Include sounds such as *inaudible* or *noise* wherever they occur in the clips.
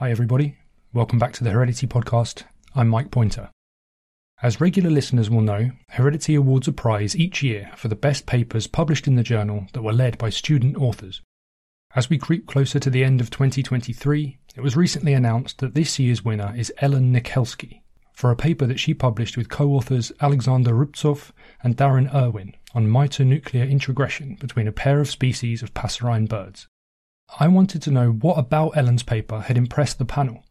Hi, everybody. Welcome back to the Heredity Podcast. I'm Mike Pointer. As regular listeners will know, Heredity awards a prize each year for the best papers published in the journal that were led by student authors. As we creep closer to the end of 2023, it was recently announced that this year's winner is Ellen Nikelski for a paper that she published with co authors Alexander Rubtsov and Darren Irwin on mitonuclear introgression between a pair of species of passerine birds. I wanted to know what about Ellen's paper had impressed the panel,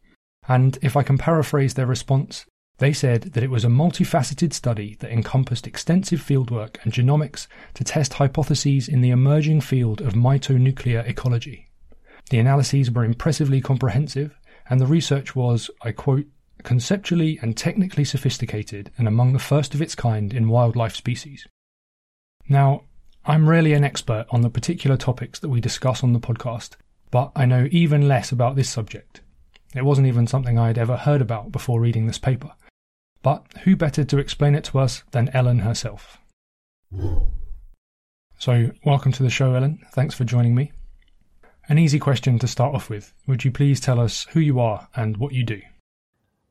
and if I can paraphrase their response, they said that it was a multifaceted study that encompassed extensive fieldwork and genomics to test hypotheses in the emerging field of mitonuclear ecology. The analyses were impressively comprehensive, and the research was, I quote, conceptually and technically sophisticated and among the first of its kind in wildlife species. Now, I'm rarely an expert on the particular topics that we discuss on the podcast, but I know even less about this subject. It wasn't even something I had ever heard about before reading this paper. But who better to explain it to us than Ellen herself? So, welcome to the show, Ellen. Thanks for joining me. An easy question to start off with. Would you please tell us who you are and what you do?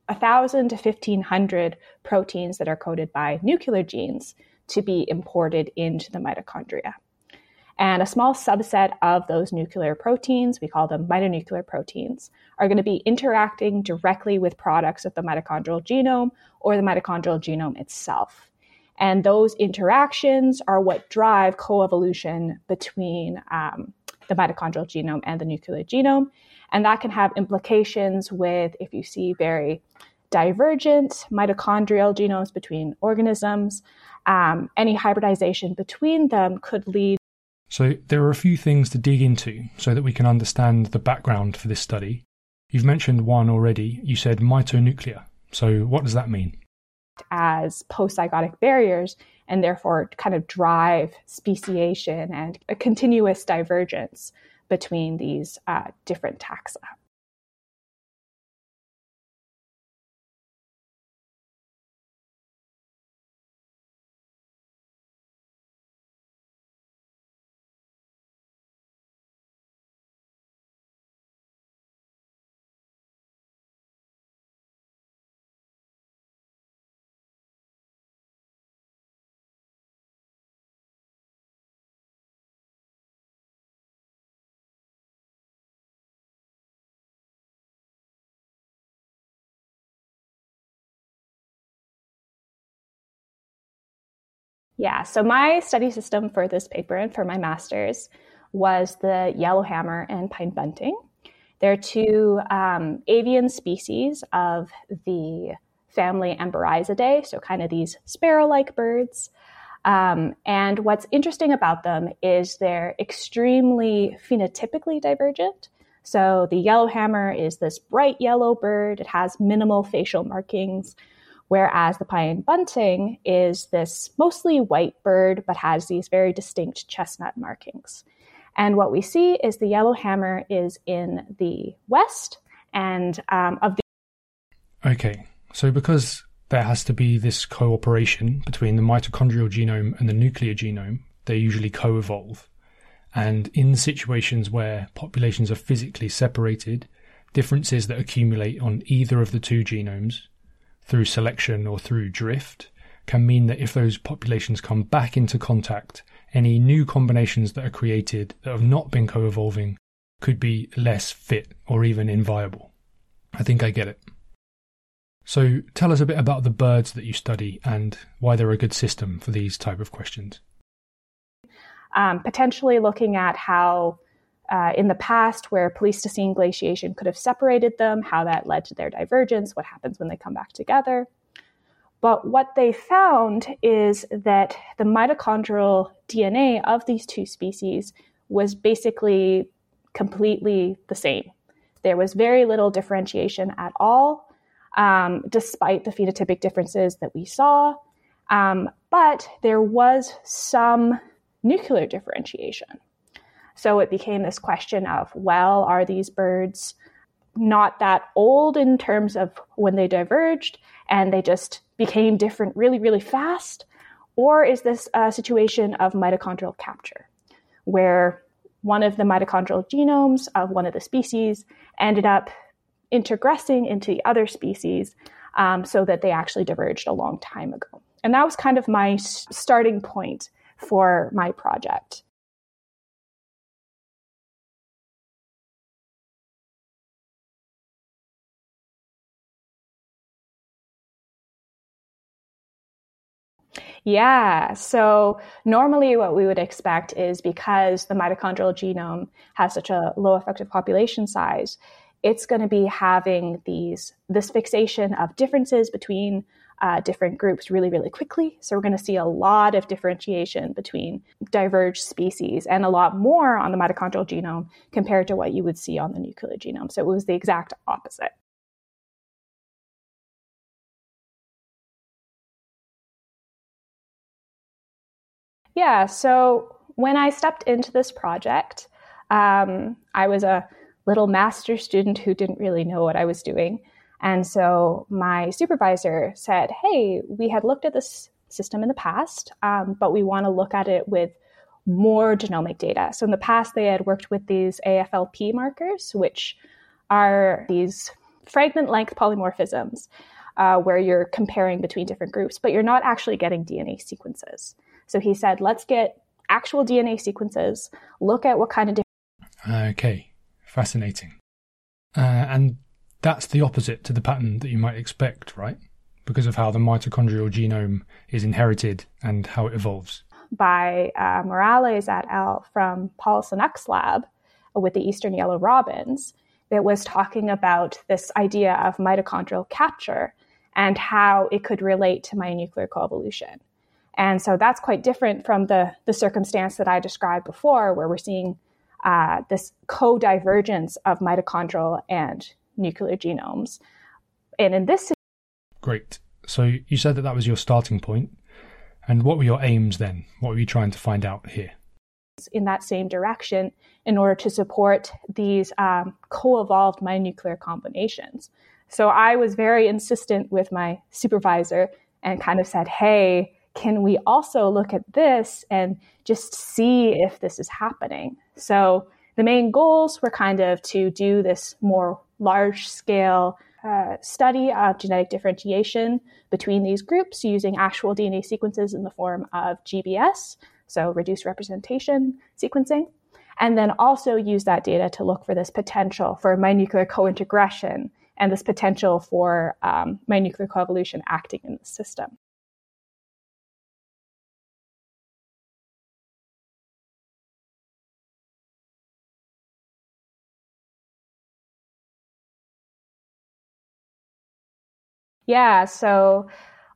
1,000 to 1,500 proteins that are coded by nuclear genes to be imported into the mitochondria. And a small subset of those nuclear proteins, we call them mitonuclear proteins, are going to be interacting directly with products of the mitochondrial genome or the mitochondrial genome itself. And those interactions are what drive coevolution between um, the mitochondrial genome and the nuclear genome. And that can have implications with if you see very divergent mitochondrial genomes between organisms, um, any hybridization between them could lead. So, there are a few things to dig into so that we can understand the background for this study. You've mentioned one already. You said mitonuclear. So, what does that mean? As postzygotic barriers and therefore kind of drive speciation and a continuous divergence between these uh, different taxa. Yeah, so my study system for this paper and for my master's was the yellowhammer and pine bunting. They're two um, avian species of the family Emberizidae, so kind of these sparrow like birds. Um, and what's interesting about them is they're extremely phenotypically divergent. So the yellowhammer is this bright yellow bird, it has minimal facial markings whereas the pine bunting is this mostly white bird but has these very distinct chestnut markings. And what we see is the yellow hammer is in the west and um, of the. Okay, so because there has to be this cooperation between the mitochondrial genome and the nuclear genome, they usually co evolve. And in situations where populations are physically separated, differences that accumulate on either of the two genomes through selection or through drift can mean that if those populations come back into contact, any new combinations that are created that have not been co evolving could be less fit or even inviable. I think I get it. So tell us a bit about the birds that you study and why they're a good system for these type of questions. Um, potentially looking at how uh, in the past where Pleistocene glaciation could have separated them, how that led to their divergence, what happens when they come back together. But what they found is that the mitochondrial DNA of these two species was basically completely the same. There was very little differentiation at all, um, despite the phenotypic differences that we saw. Um, but there was some nuclear differentiation. So it became this question of well, are these birds not that old in terms of when they diverged and they just became different really, really fast? Or is this a situation of mitochondrial capture, where one of the mitochondrial genomes of one of the species ended up introgressing into the other species um, so that they actually diverged a long time ago? And that was kind of my starting point for my project. Yeah. So normally what we would expect is because the mitochondrial genome has such a low effective population size, it's going to be having these this fixation of differences between uh, different groups really, really quickly. So we're going to see a lot of differentiation between diverged species and a lot more on the mitochondrial genome compared to what you would see on the nuclear genome. So it was the exact opposite. Yeah, so when I stepped into this project, um, I was a little master student who didn't really know what I was doing. And so my supervisor said, Hey, we had looked at this system in the past, um, but we want to look at it with more genomic data. So in the past, they had worked with these AFLP markers, which are these fragment length polymorphisms uh, where you're comparing between different groups, but you're not actually getting DNA sequences. So he said, let's get actual DNA sequences, look at what kind of. okay, fascinating. Uh, and that's the opposite to the pattern that you might expect, right? Because of how the mitochondrial genome is inherited and how it evolves. By uh, Morales et al. from Paul Sunnucks' lab with the Eastern yellow robins, that was talking about this idea of mitochondrial capture and how it could relate to nuclear coevolution. And so that's quite different from the, the circumstance that I described before, where we're seeing uh, this co-divergence of mitochondrial and nuclear genomes. And in this Great. So you said that that was your starting point. And what were your aims then? What were you trying to find out here? In that same direction, in order to support these um, co evolved nuclear combinations. So I was very insistent with my supervisor and kind of said, hey, can we also look at this and just see if this is happening? So the main goals were kind of to do this more large scale uh, study of genetic differentiation between these groups using actual DNA sequences in the form of GBS, so reduced representation sequencing, and then also use that data to look for this potential for mitonuclear co-introgression and this potential for um, nuclear coevolution acting in the system. Yeah, so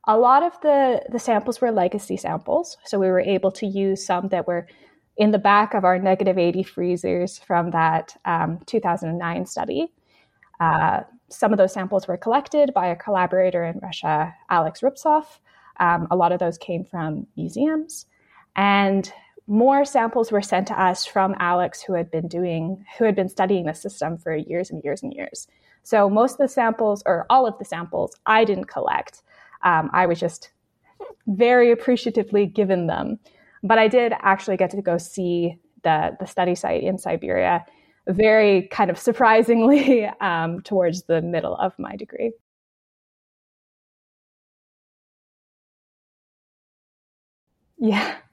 a lot of the, the samples were legacy samples. So we were able to use some that were in the back of our negative 80 freezers from that um, 2009 study. Uh, some of those samples were collected by a collaborator in Russia, Alex Rubtsov. Um, a lot of those came from museums. And more samples were sent to us from Alex, who had been doing, who had been studying the system for years and years and years. So most of the samples, or all of the samples, I didn't collect. Um, I was just very appreciatively given them. But I did actually get to go see the, the study site in Siberia very kind of surprisingly *laughs* um, towards the middle of my degree. Yeah.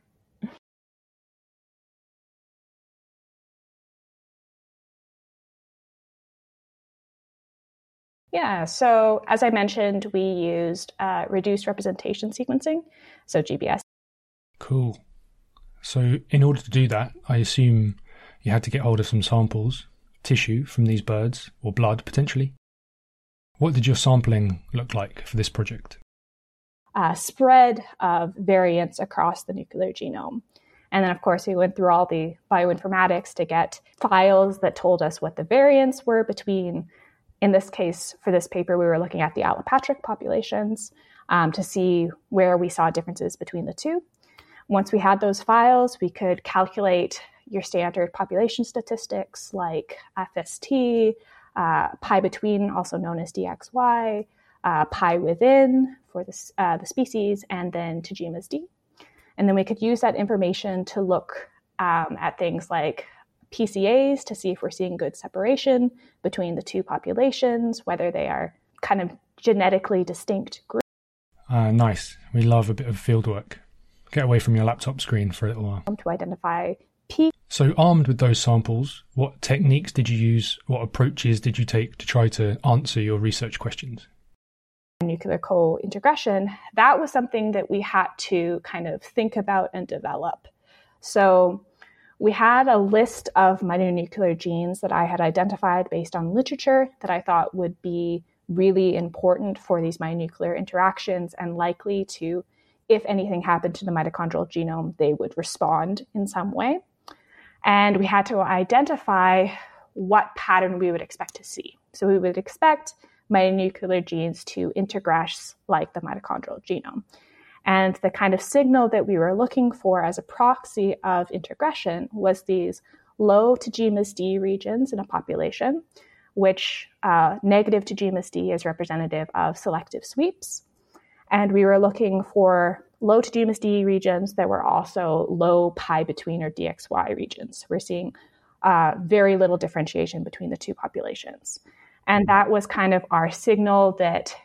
Yeah, so as I mentioned, we used uh, reduced representation sequencing, so GBS. Cool. So, in order to do that, I assume you had to get hold of some samples, tissue from these birds, or blood potentially. What did your sampling look like for this project? Uh, spread of variants across the nuclear genome. And then, of course, we went through all the bioinformatics to get files that told us what the variants were between, in this case, for this paper, we were looking at the allopatric populations um, to see where we saw differences between the two. Once we had those files, we could calculate your standard population statistics like FST, uh, pi between, also known as DXY, uh, pi within for the, uh, the species, and then Tajima's D. And then we could use that information to look um, at things like PCAs to see if we're seeing good separation between the two populations, whether they are kind of genetically distinct groups. Uh, nice. We love a bit of fieldwork. Get away from your laptop screen for a little while. To identify peak. So, armed with those samples, what techniques did you use? What approaches did you take to try to answer your research questions? nuclear co-introgression, that was something that we had to kind of think about and develop. So we had a list of mitonuclear genes that I had identified based on literature that I thought would be really important for these mitonuclear interactions and likely to, if anything happened to the mitochondrial genome, they would respond in some way. And we had to identify what pattern we would expect to see. So we would expect mitonuclear genes to introgress like the mitochondrial genome. And the kind of signal that we were looking for as a proxy of introgression was these low Tajima's D regions in a population, which uh, negative Tajima's D is representative of selective sweeps. And we were looking for low Tajima's D regions that were also low pi between or DXY regions. We're seeing uh, very little differentiation between the two populations. And that was kind of our signal that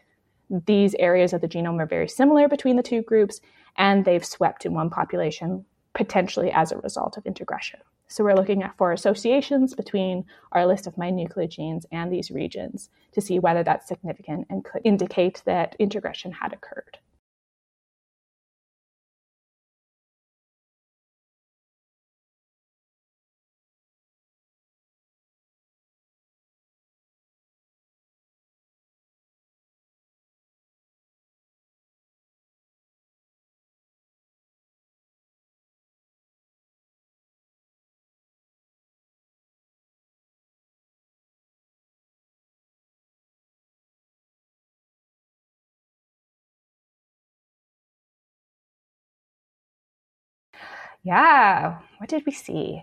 these areas of the genome are very similar between the two groups, and they've swept in one population potentially as a result of introgression. So we're looking at for associations between our list of mitonuclear genes and these regions to see whether that's significant and could indicate that introgression had occurred. Yeah, what did we see?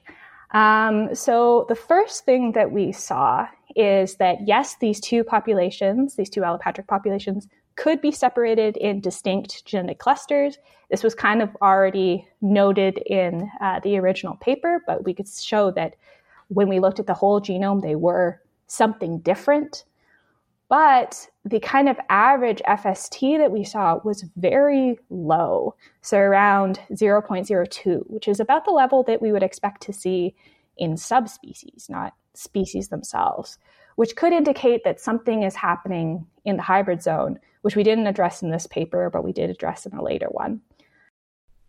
Um, so the first thing that we saw is that yes, these two populations, these two allopatric populations, could be separated in distinct genetic clusters. This was kind of already noted in uh, the original paper, but we could show that when we looked at the whole genome, they were something different. But the kind of average FST that we saw was very low, so around 0.02, which is about the level that we would expect to see in subspecies, not species themselves, which could indicate that something is happening in the hybrid zone, which we didn't address in this paper, but we did address in a later one.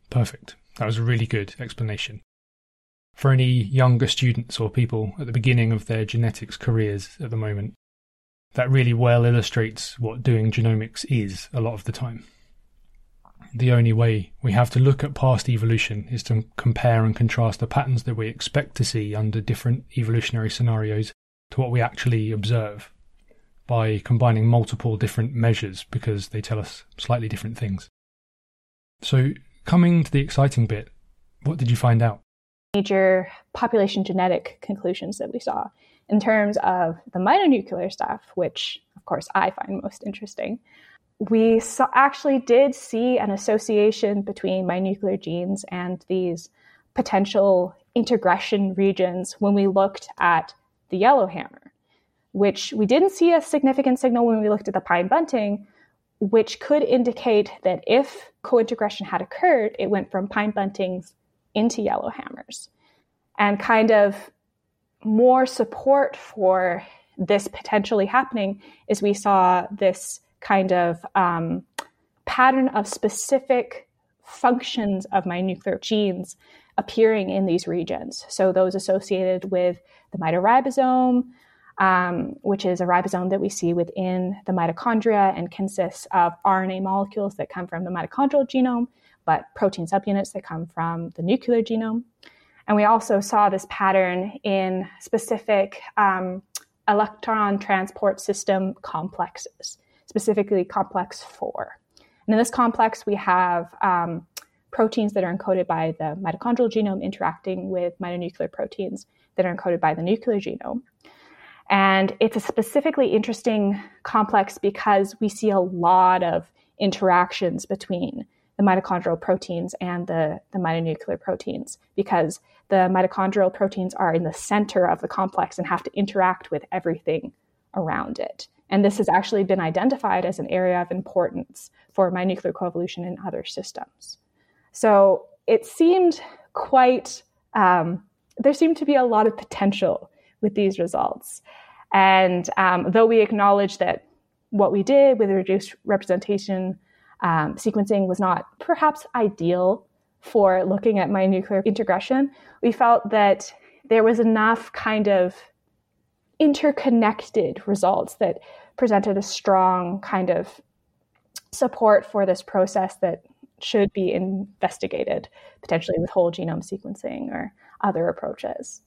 Perfect. That was a really good explanation. For any younger students or people at the beginning of their genetics careers at the moment, that really well illustrates what doing genomics is a lot of the time. The only way we have to look at past evolution is to compare and contrast the patterns that we expect to see under different evolutionary scenarios to what we actually observe by combining multiple different measures because they tell us slightly different things. So, coming to the exciting bit, what did you find out? Major population genetic conclusions that we saw in terms of the mitonuclear stuff, which of course I find most interesting, we saw, actually did see an association between mitonuclear genes and these potential introgression regions when we looked at the yellowhammer, which we didn't see a significant signal when we looked at the pine bunting, which could indicate that if co-introgression had occurred, it went from pine buntings into yellowhammers. And kind of more support for this potentially happening is we saw this kind of um, pattern of specific functions of mitonuclear genes appearing in these regions. So those associated with the mitoribosome, um, which is a ribosome that we see within the mitochondria and consists of RNA molecules that come from the mitochondrial genome. but protein subunits that come from the nuclear genome. And we also saw this pattern in specific um, electron transport system complexes, specifically complex 4. And in this complex, we have um, proteins that are encoded by the mitochondrial genome interacting with mitonuclear proteins that are encoded by the nuclear genome. And it's a specifically interesting complex because we see a lot of interactions between the mitochondrial proteins and the, the mitonuclear proteins because the mitochondrial proteins are in the center of the complex and have to interact with everything around it. And this has actually been identified as an area of importance for mitonuclear coevolution in other systems. So it seemed quite, um, there seemed to be a lot of potential with these results. And um, though we acknowledge that what we did with reduced representation um, sequencing was not perhaps ideal for looking at mitonuclear introgression, we felt that there was enough kind of interconnected results that presented a strong kind of support for this process that should be investigated, potentially with whole genome sequencing or other approaches.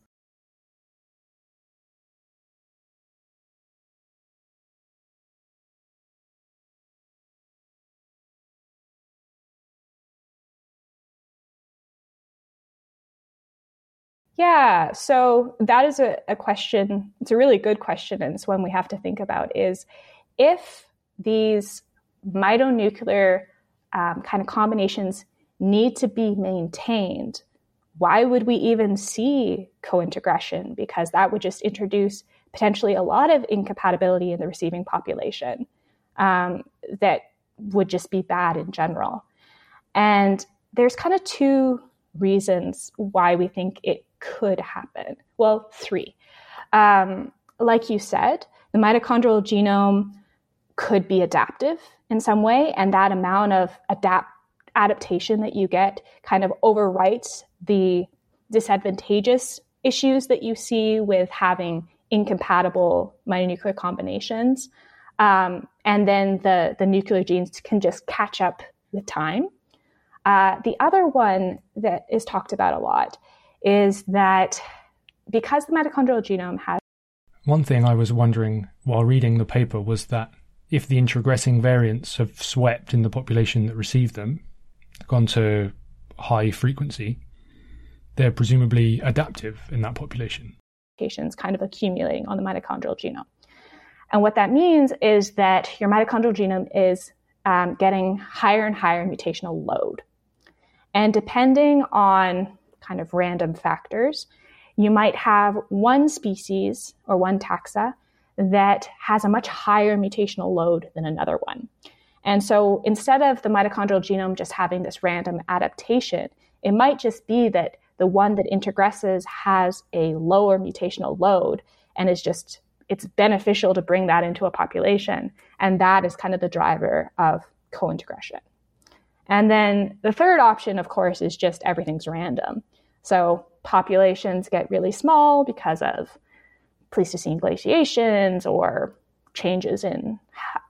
Yeah, so that is a, a, question. It's a really good question, and it's one we have to think about. Is if these mitonuclear um, kind of combinations need to be maintained, why would we even see co-introgression? Because that would just introduce potentially a lot of incompatibility in the receiving population um, that would just be bad in general. And there's kind of two reasons why we think it could happen? Well, three. Um, like you said, the mitochondrial genome could be adaptive in some way, and that amount of adapt adaptation that you get kind of overwrites the disadvantageous issues that you see with having incompatible mitonuclear combinations. Um, and then the, the nuclear genes can just catch up with time. Uh, the other one that is talked about a lot is that because the mitochondrial genome has. One thing I was wondering while reading the paper was that if the introgressing variants have swept in the population that received them, gone to high frequency, they're presumably adaptive in that population. Kind of accumulating on the mitochondrial genome. And what that means is that your mitochondrial genome is um, getting higher and higher mutational load. And depending on kind of random factors, you might have one species or one taxa that has a much higher mutational load than another one. And so instead of the mitochondrial genome just having this random adaptation, it might just be that the one that introgresses has a lower mutational load and is just it's beneficial to bring that into a population. And that is kind of the driver of co-introgression. And then the third option of course is just everything's random so populations get really small because of Pleistocene glaciations or changes in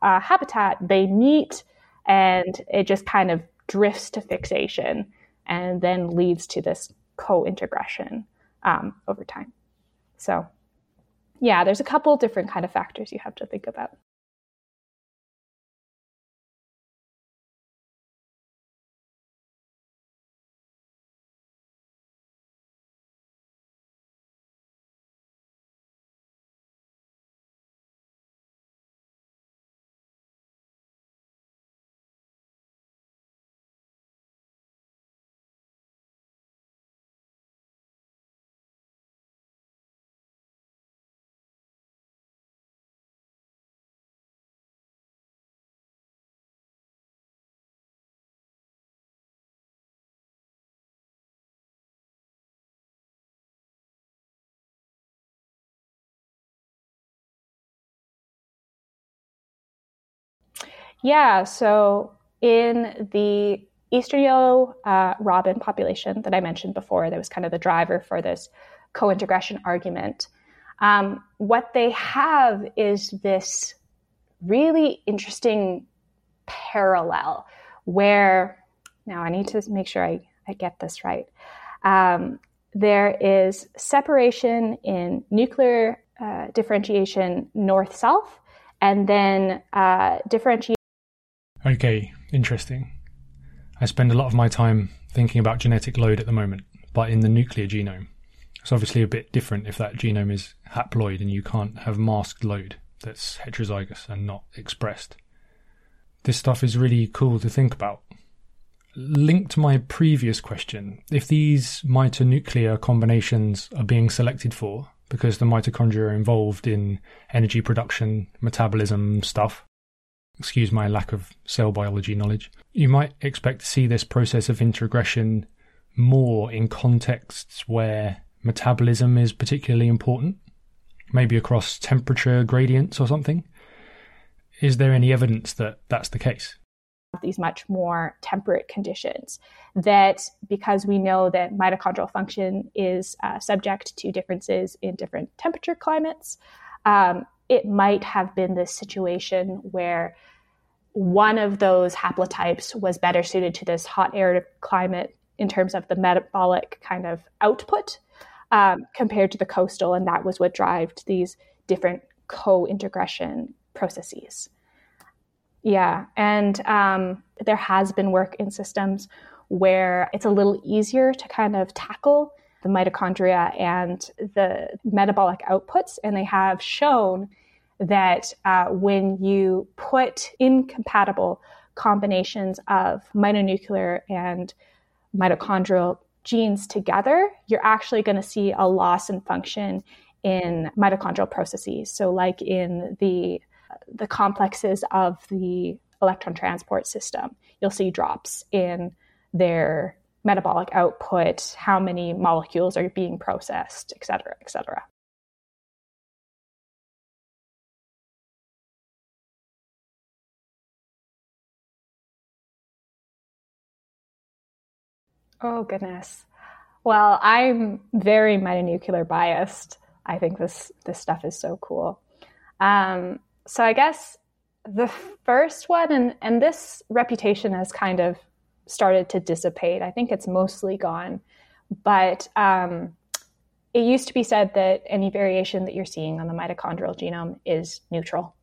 uh, habitat. They meet and it just kind of drifts to fixation and then leads to this co-introgression um, over time. So yeah, there's a couple different kind of factors you have to think about. Yeah, so in the eastern yellow uh, robin population that I mentioned before, that was kind of the driver for this co-introgression argument. Um, what they have is this really interesting parallel where now I need to make sure I, I get this right. Um, there is separation in nuclear uh, differentiation north south, and then uh, differentiation. Okay, interesting. I spend a lot of my time thinking about genetic load at the moment, but in the nuclear genome. It's obviously a bit different if that genome is haploid and you can't have masked load that's heterozygous and not expressed. This stuff is really cool to think about. Linked to my previous question, if these mitonuclear combinations are being selected for because the mitochondria are involved in energy production, metabolism stuff, excuse my lack of cell biology knowledge, you might expect to see this process of introgression more in contexts where metabolism is particularly important, maybe across temperature gradients or something. Is there any evidence that that's the case? These much more temperate conditions, that because we know that mitochondrial function is uh, subject to differences in different temperature climates, um, it might have been this situation where one of those haplotypes was better suited to this hot air climate in terms of the metabolic kind of output um, compared to the coastal, and that was what drove these different co-introgression processes. Yeah, and um, there has been work in systems where it's a little easier to kind of tackle the mitochondria and the metabolic outputs, and they have shown that uh, when you put incompatible combinations of mitonuclear and mitochondrial genes together, you're actually going to see a loss in function in mitochondrial processes. So, like in the the complexes of the electron transport system, you'll see drops in their metabolic output, how many molecules are being processed, et cetera, et cetera. Oh, goodness. Well, I'm very mitonuclear biased. I think this, this stuff is so cool. Um, so I guess the first one, and, and this reputation has kind of started to dissipate. I think it's mostly gone. But um, it used to be said that any variation that you're seeing on the mitochondrial genome is neutral.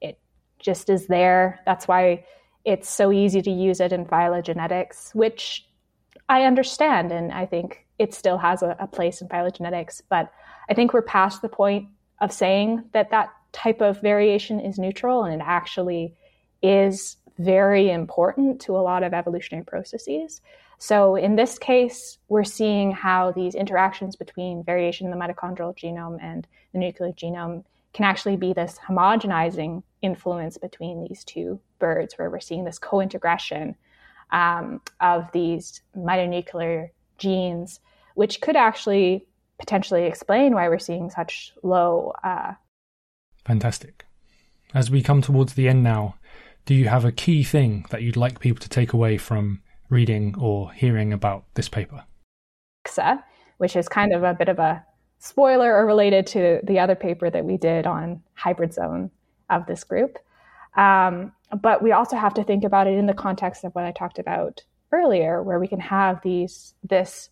It just is there. That's why it's so easy to use it in phylogenetics, which I understand, and I think it still has a, a place in phylogenetics. But I think we're past the point of saying that that type of variation is neutral, and it actually is very important to a lot of evolutionary processes. So in this case, we're seeing how these interactions between variation in the mitochondrial genome and the nuclear genome can actually be this homogenizing influence between these two birds, where we're seeing this co-introgression um, of these mitonuclear genes, which could actually potentially explain why we're seeing such low. Uh... Fantastic. As we come towards the end now, do you have a key thing that you'd like people to take away from reading or hearing about this paper? Which is kind of a bit of a spoiler or related to the other paper that we did on hybrid zone of this group. Um, but we also have to think about it in the context of what I talked about earlier, where we can have these this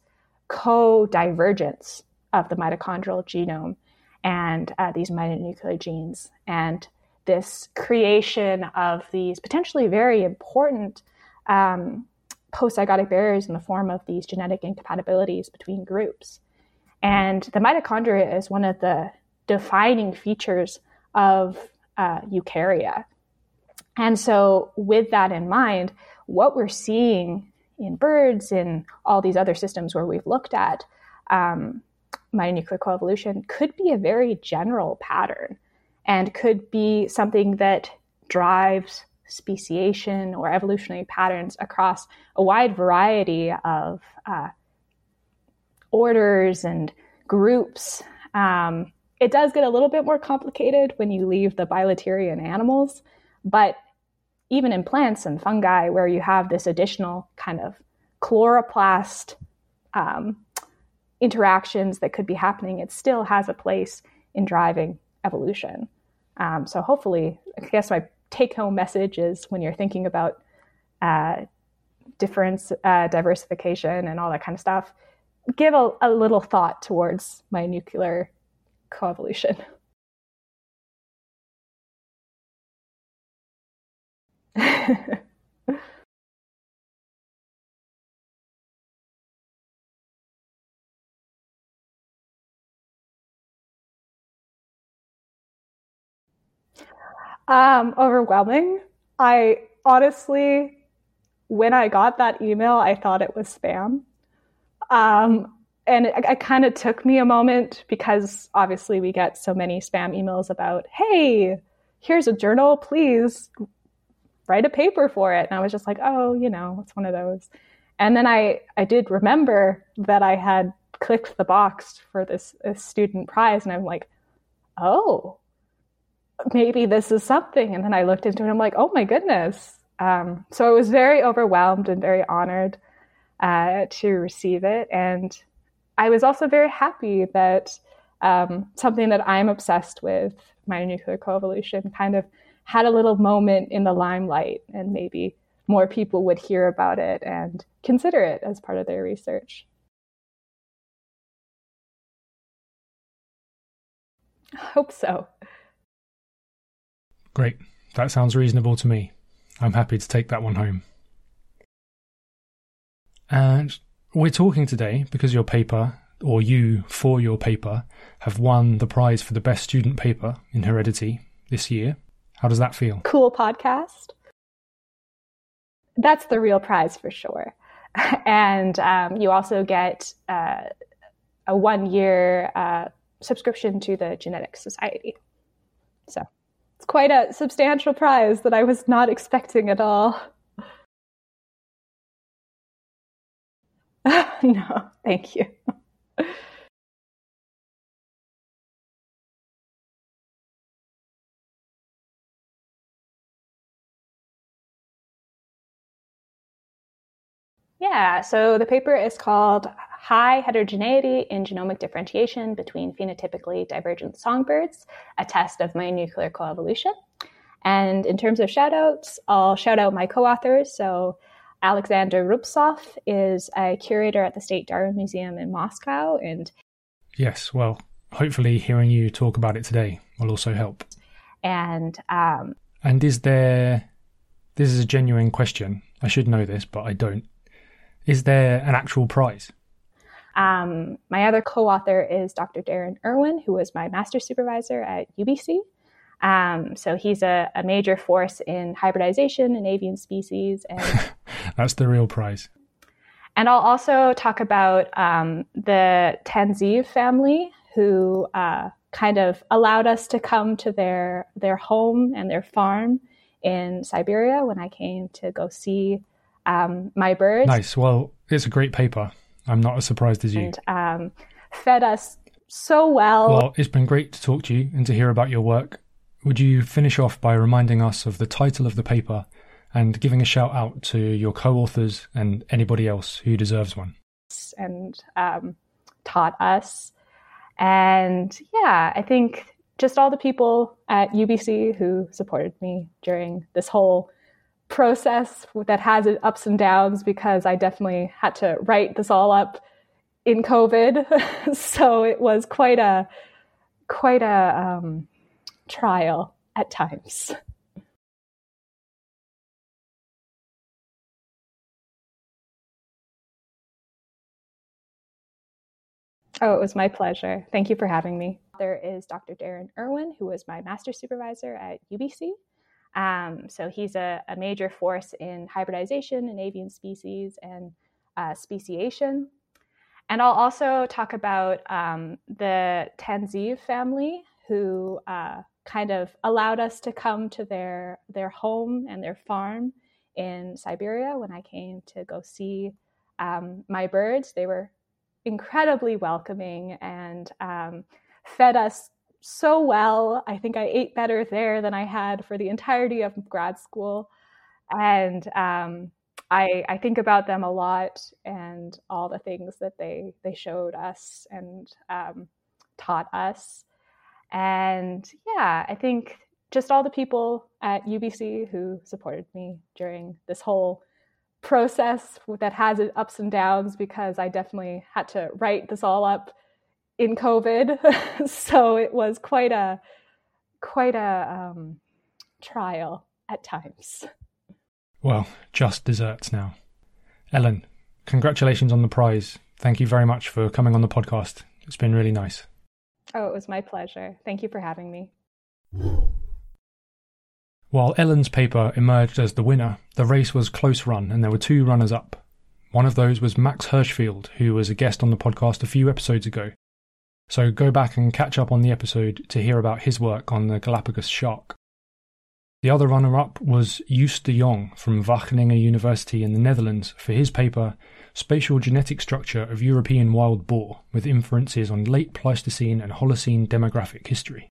co-divergence of the mitochondrial genome and uh, these mitonuclear genes, and this creation of these potentially very important um, post-zygotic barriers in the form of these genetic incompatibilities between groups. And the mitochondria is one of the defining features of uh, eukarya. And so, with that in mind, what we're seeing in birds, in all these other systems where we've looked at um, coevolution, could be a very general pattern and could be something that drives speciation or evolutionary patterns across a wide variety of uh, orders and groups. Um, it does get a little bit more complicated when you leave the bilaterian animals, but even in plants and fungi, where you have this additional kind of chloroplast um, interactions that could be happening, it still has a place in driving evolution. Um, so hopefully, I guess my take home message is when you're thinking about uh, difference, uh, diversification, and all that kind of stuff, give a, a little thought towards mitonuclear coevolution. *laughs* *laughs* um, overwhelming. I honestly, when I got that email, I thought it was spam. Um, and it, it kind of took me a moment because obviously we get so many spam emails about, hey, here's a journal, please write a paper for it. And I was just like, oh, you know, it's one of those. And then I, I did remember that I had clicked the box for this, this student prize. And I'm like, oh, maybe this is something. And then I looked into it I'm like, oh my goodness. Um, so I was very overwhelmed and very honored uh, to receive it. And I was also very happy that um, something that I'm obsessed with, mitonuclear coevolution, kind of had a little moment in the limelight and maybe more people would hear about it and consider it as part of their research. Hope so. Great. That sounds reasonable to me. I'm happy to take that one home. And we're talking today because your paper, or you for your paper, have won the prize for the best student paper in heredity this year. How does that feel? Cool podcast. That's the real prize for sure. *laughs* and um, you also get uh, a one year uh, subscription to the Genetics Society. So it's quite a substantial prize that I was not expecting at all. *laughs* no, thank you. Yeah, so the paper is called High Heterogeneity in Genomic Differentiation Between Phenotypically Divergent Songbirds, a test of mitonuclear coevolution. And in terms of shoutouts, I'll shout out my co authors. So Alexander Rubtsov is a curator at the State Darwin Museum in Moscow. And yes, well, hopefully hearing you talk about it today will also help. And um, and is there? This is a genuine question. I should know this, but I don't. Is there an actual prize? Um, my other co-author is Dr. Darren Irwin, who was my master supervisor at UBC. Um, so he's a, a, major force in hybridization in avian species, and *laughs* that's the real prize. And I'll also talk about um, the Tanziv family, who uh, kind of allowed us to come to their their home and their farm in Siberia when I came to go see um, my birds. Nice. Well, it's a great paper. I'm not as surprised as you. And um, fed us so well. Well, it's been great to talk to you and to hear about your work. Would you finish off by reminding us of the title of the paper and giving a shout out to your co authors and anybody else who deserves one? And um, taught us. And yeah, I think just all the people at UBC who supported me during this whole process that has ups and downs because I definitely had to write this all up in COVID. *laughs* so it was quite a quite a um, trial at times. Oh, it was my pleasure. Thank you for having me. There is Dr. Darren Irwin, who was my master supervisor at UBC. Um, so he's a, a, major force in hybridization in avian species and uh, speciation. And I'll also talk about um, the Tanziv family, who uh, kind of allowed us to come to their their home and their farm in Siberia when I came to go see um, my birds. They were incredibly welcoming and um, fed us so well. I think I ate better there than I had for the entirety of grad school. And um, I, I, think about them a lot and all the things that they, they showed us and um, taught us. And yeah, I think just all the people at UBC who supported me during this whole process that has ups and downs because I definitely had to write this all up in COVID. *laughs* so it was quite a quite a um, trial at times. Well, just desserts now. Ellen, congratulations on the prize. Thank you very much for coming on the podcast. It's been really nice. Oh, it was my pleasure. Thank you for having me. While Ellen's paper emerged as the winner, the race was close run and there were two runners up. One of those was Max Hirschfield, who was a guest on the podcast a few episodes ago. So go back and catch up on the episode to hear about his work on the Galapagos shark. The other runner up was Joost de Jong from Wageningen University in the Netherlands for his paper Spatial Genetic Structure of European Wild Boar with inferences on late Pleistocene and Holocene demographic history.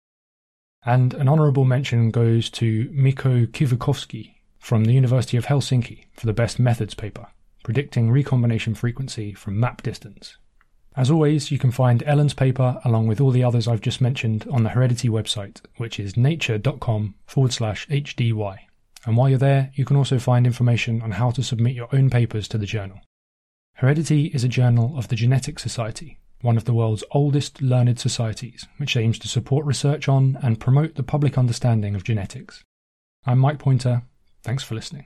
And an honourable mention goes to Mikko Kivikoski from the University of Helsinki for the best methods paper, predicting recombination frequency from map distance. As always, you can find Ellen's paper along with all the others I've just mentioned on the Heredity website, which is nature.com forward slash HDY. And while you're there, you can also find information on how to submit your own papers to the journal. Heredity is a journal of the Genetic Society, one of the world's oldest learned societies, which aims to support research on and promote the public understanding of genetics. I'm Mike Pointer. Thanks for listening.